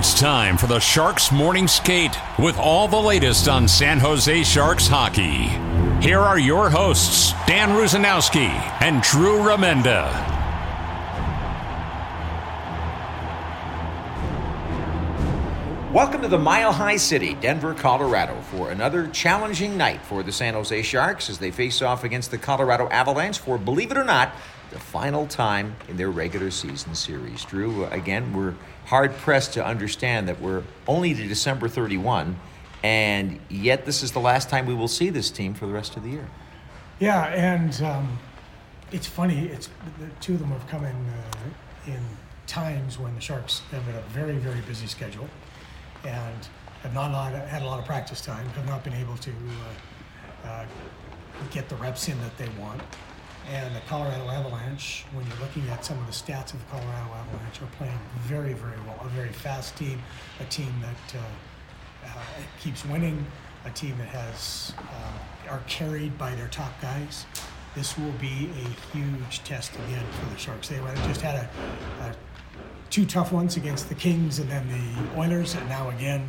It's time for the Sharks Morning Skate with all the latest on San Jose Sharks hockey. Here are your hosts, Dan Rusanowsky and Drew Remenda. Welcome to the Mile High City, Denver, Colorado, for another challenging night for the San Jose Sharks as they face off against the Colorado Avalanche for, believe it or not, the final time in their regular season series. Drew, again, we're hard pressed to understand that we're only to December 31, and yet this is the last time we will see this team for the rest of the year. Yeah, and um, it's funny. It's the two of them have come in uh, in times when the Sharks have had a very, very busy schedule, and have not had a lot of practice time. Have not been able to uh, uh, get the reps in that they want. And the Colorado Avalanche, when you're looking at some of the stats of the Colorado Avalanche, are playing very, very well. A very fast team, a team that uh, uh, keeps winning, a team that has uh, are carried by their top guys. This will be a huge test again for the Sharks. They just had a, a two tough ones against the Kings and then the Oilers, and now again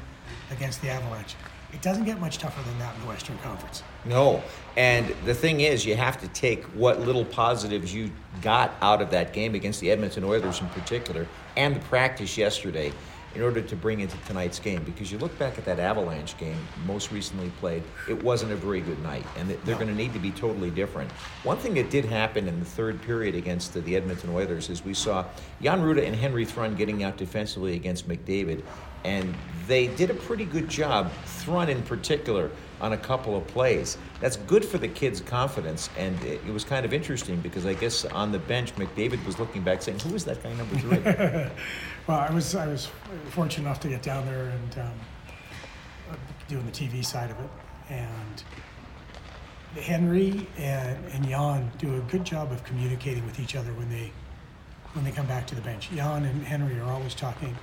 against the Avalanche. It doesn't get much tougher than that in the Western Conference. No. And the thing is, you have to take what little positives you got out of that game against the Edmonton Oilers in particular and the practice yesterday in order to bring into tonight's game. Because you look back at that Avalanche game, most recently played, it wasn't a very good night. And they're no. going to need to be totally different. One thing that did happen in the third period against the Edmonton Oilers is we saw Jan Rutta and Henry Thrun getting out defensively against McDavid and they did a pretty good job, Thrun in particular, on a couple of plays. That's good for the kids' confidence, and it, it was kind of interesting because I guess on the bench, McDavid was looking back saying, "Who is that guy number three? well, I was I was fortunate enough to get down there and um, doing the TV side of it, and Henry and, and Jan do a good job of communicating with each other when they when they come back to the bench. Jan and Henry are always talking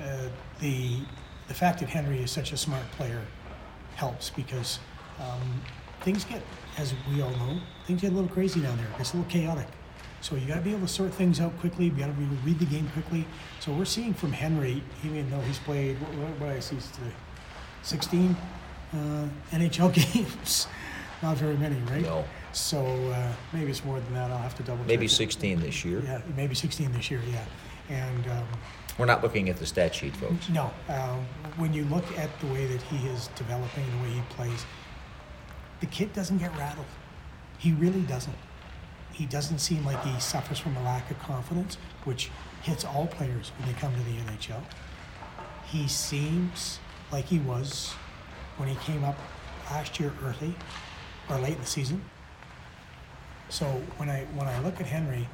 uh, the the fact that Henry is such a smart player helps because um, things get, as we all know, things get a little crazy down there. It's a little chaotic. So you got to be able to sort things out quickly. You got to be able to read the game quickly. So we're seeing from Henry, even though he's played what, what I see, 16 uh, NHL games. Not very many, right? No. So uh, maybe it's more than that. I'll have to double. Check. Maybe 16 this year. Yeah, maybe 16 this year. Yeah, and. Um, we're not looking at the stat sheet, folks. No. Uh, when you look at the way that he is developing, and the way he plays, the kid doesn't get rattled. He really doesn't. He doesn't seem like he suffers from a lack of confidence, which hits all players when they come to the NHL. He seems like he was when he came up last year early or late in the season. So when I when I look at Henry,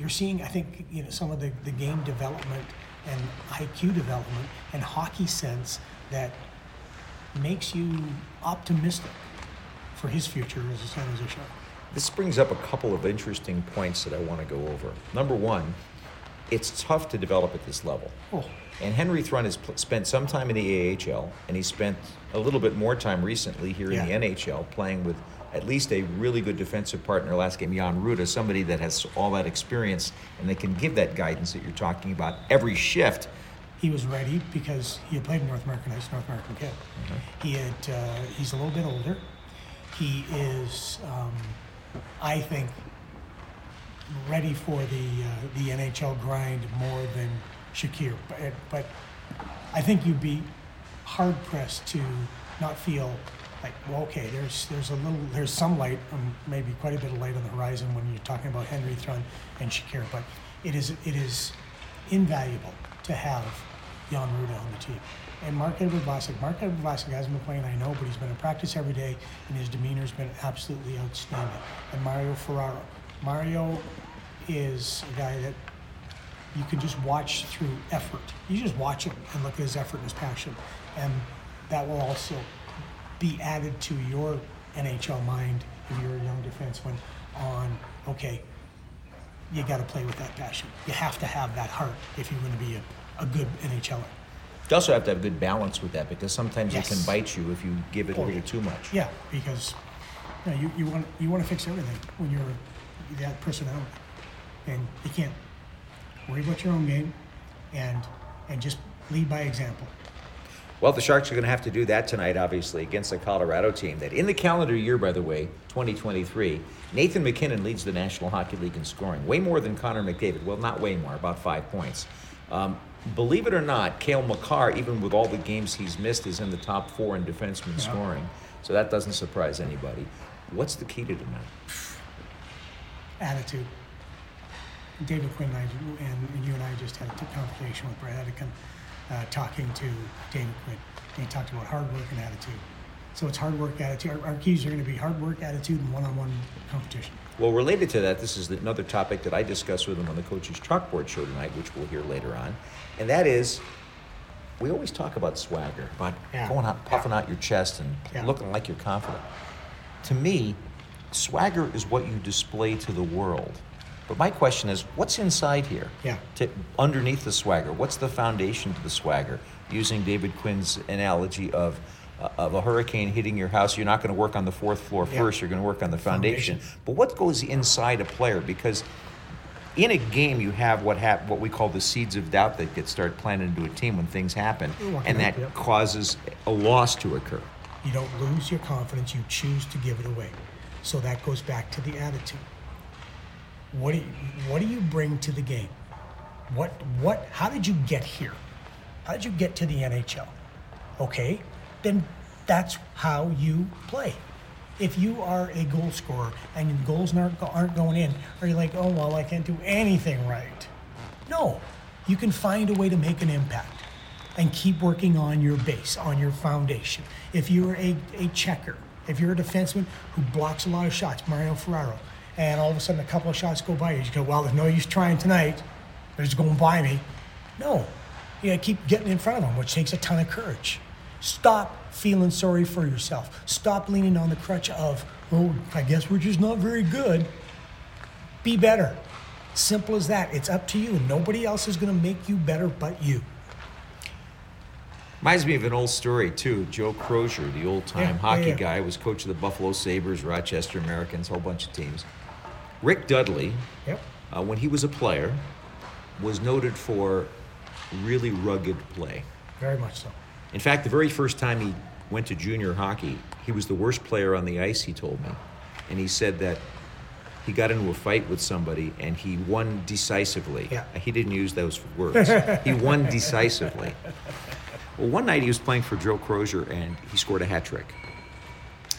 you're seeing, I think, you know, some of the, the game development and IQ development and hockey sense that makes you optimistic for his future as a San Jose Shark. This brings up a couple of interesting points that I want to go over. Number one, it's tough to develop at this level. Oh. And Henry Thrun has pl- spent some time in the AHL, and he spent a little bit more time recently here yeah. in the NHL playing with at least a really good defensive partner last game, Jan Rutta, somebody that has all that experience and they can give that guidance that you're talking about every shift. He was ready because he had played North American Ice, North American kid. Mm-hmm. He had uh, he's a little bit older. He is, um, I think, ready for the uh, the NHL grind more than Shakir. But, but I think you'd be hard pressed to not feel like, well, okay, there's there's a little there's some light, um, maybe quite a bit of light on the horizon when you're talking about Henry Thrun and Shakir, but it is it is invaluable to have Jan Rutta on the team. And Marc-Edouard Vlasic, Marc-Edouard Vlasic hasn't been playing, I know, but he's been in practice every day, and his demeanor's been absolutely outstanding. And Mario Ferraro, Mario is a guy that you can just watch through effort. You just watch him and look at his effort and his passion, and that will also be added to your NHL mind if you're a young defenseman on okay, you got to play with that passion. You have to have that heart if you're going to be a, a good NHLer. You also have to have good balance with that because sometimes Yes. it can bite you if you give it a little too much. Yeah, because you, know, you, you want you want to fix everything when you're that personality, and you can't worry about your own game, and and just lead by example. Well, the Sharks are going to have to do that tonight, obviously, against the Colorado team. That in the calendar year, by the way, 2023, Nathan MacKinnon leads the National Hockey League in scoring, way more than Connor McDavid. Well, not way more, about five points. Um, believe it or not, Cale Makar, even with all the games he's missed, is in the top four in defenseman scoring. So that doesn't surprise anybody. What's the key to tonight? attitude. David Quinn and, I, and, and you and I just had a conversation with Brad Atkin, uh, talking to David Quinn. And he talked about hard work and attitude. So it's hard work, attitude. Our, our keys are going to be hard work, attitude, and one-on-one competition. Well, related to that, this is another topic that I discussed with him on the Coaches Chalkboard show tonight, which we'll hear later on. And that is, we always talk about swagger, about Yeah. going out, puffing out your chest and Yeah. looking like you're confident. To me, swagger is what you display to the world. But my question is, what's inside here? Yeah. To, underneath the swagger, what's the foundation to the swagger? Using David Quinn's analogy of Uh, of a hurricane hitting your house, you're not going to work on the fourth floor Yeah. first. You're going to work on the foundation. Foundation. But what goes inside a player? Because in a game, you have what hap- what we call the seeds of doubt that get start planted into a team when things happen, oh, walking and up, that yep. causes a loss to occur. You don't lose your confidence, you choose to give it away. So that goes back to the attitude. What do you, what do you bring to the game? What what how did you get here? How did you get to the NHL? Okay? Then that's how you play. If you are a goal scorer and your goals aren't, aren't going in, are you like, oh, well, I can't do anything right? No, you can find a way to make an impact and keep working on your base, on your foundation. If you're a, a checker, if you're a defenseman who blocks a lot of shots, Mario Ferraro, and all of a sudden a couple of shots go by you, you go, well, there's no use trying tonight. They're just going by me. No, you gotta keep getting in front of them, which takes a ton of courage. Stop feeling sorry for yourself. Stop leaning on the crutch of, oh, I guess we're just not very good. Be better. Simple as that. It's up to you. Nobody else is going to make you better but you. Reminds me of an old story too. Joe Crozier, the old-time Yeah, hockey yeah. guy, was coach of the Buffalo Sabres, Rochester Americans, whole bunch of teams. Rick Dudley, Yep. uh, when he was a player, was noted for really rugged play. Very much so. In fact, the very first time he went to junior hockey, he was the worst player on the ice, he told me. And he said that he got into a fight with somebody and he won decisively. Yeah. He didn't use those words. he won decisively. Well, one night he was playing for Joe Crozier and he scored a hat trick.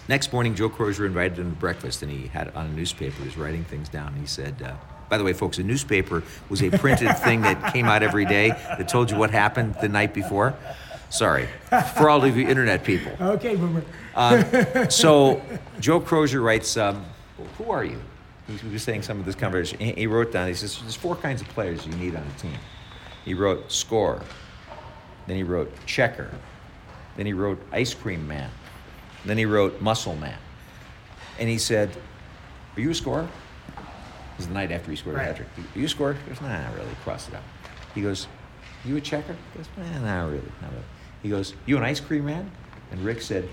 Next morning, Joe Crozier invited him to breakfast and he had it on a newspaper. He was writing things down. And he said, uh, by the way, folks, a newspaper was a printed thing that came out every day that told you what happened the night before. Sorry, for all of you internet people. Okay, boomer. So Joe Crozier writes, um, "Who are you?" He was saying some of this conversation. He, wrote down. He says, "There's four kinds of players you need on a team." He wrote score. Then he wrote checker. Then he wrote ice cream man. Then he wrote muscle man. And he said, "Are you a scorer?" It was the night after he scored a hat trick. Are you a scorer? He goes, "Nah, not really." Cross it out. He goes, "You a checker?" He goes, "Nah, not really, not really." He goes, "You an ice cream man?" And Rick said,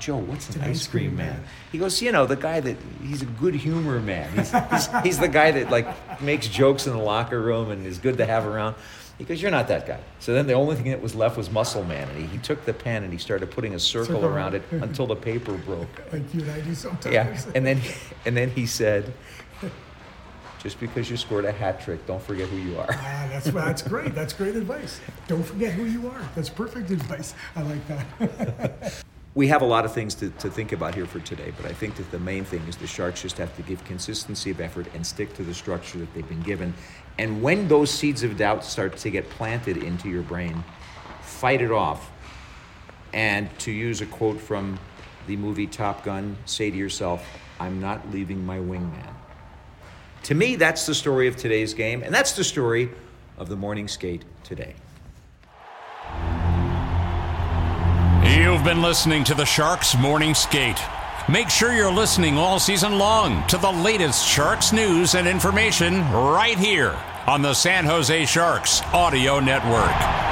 "Joe, what's an, ice cream man?" He goes, "You know, the guy that he's a good humor man. He's, he's, he's the guy that like makes jokes in the locker room and is good to have around." He goes, "You're not that guy." So then the only thing that was left was Muscle Man, and he, he took the pen and he started putting a circle Circle around it until the paper broke. Like you and I do sometimes. Yeah, and then and then he said, "Just because you scored a hat trick, don't forget who you are." Ah, that's that's great. That's great advice. Don't forget who you are. That's perfect advice. I like that. We have a lot of things to, to think about here for today, but I think that the main thing is the Sharks just have to give consistency of effort and stick to the structure that they've been given. And when those seeds of doubt start to get planted into your brain, fight it off. And to use a quote from the movie Top Gun, say to yourself, I'm not leaving my wingman. To me, that's the story of today's game, and that's the story of the morning skate today. You've been listening to the Sharks Morning Skate. Make sure you're listening all season long to the latest Sharks news and information right here on the San Jose Sharks Audio Network.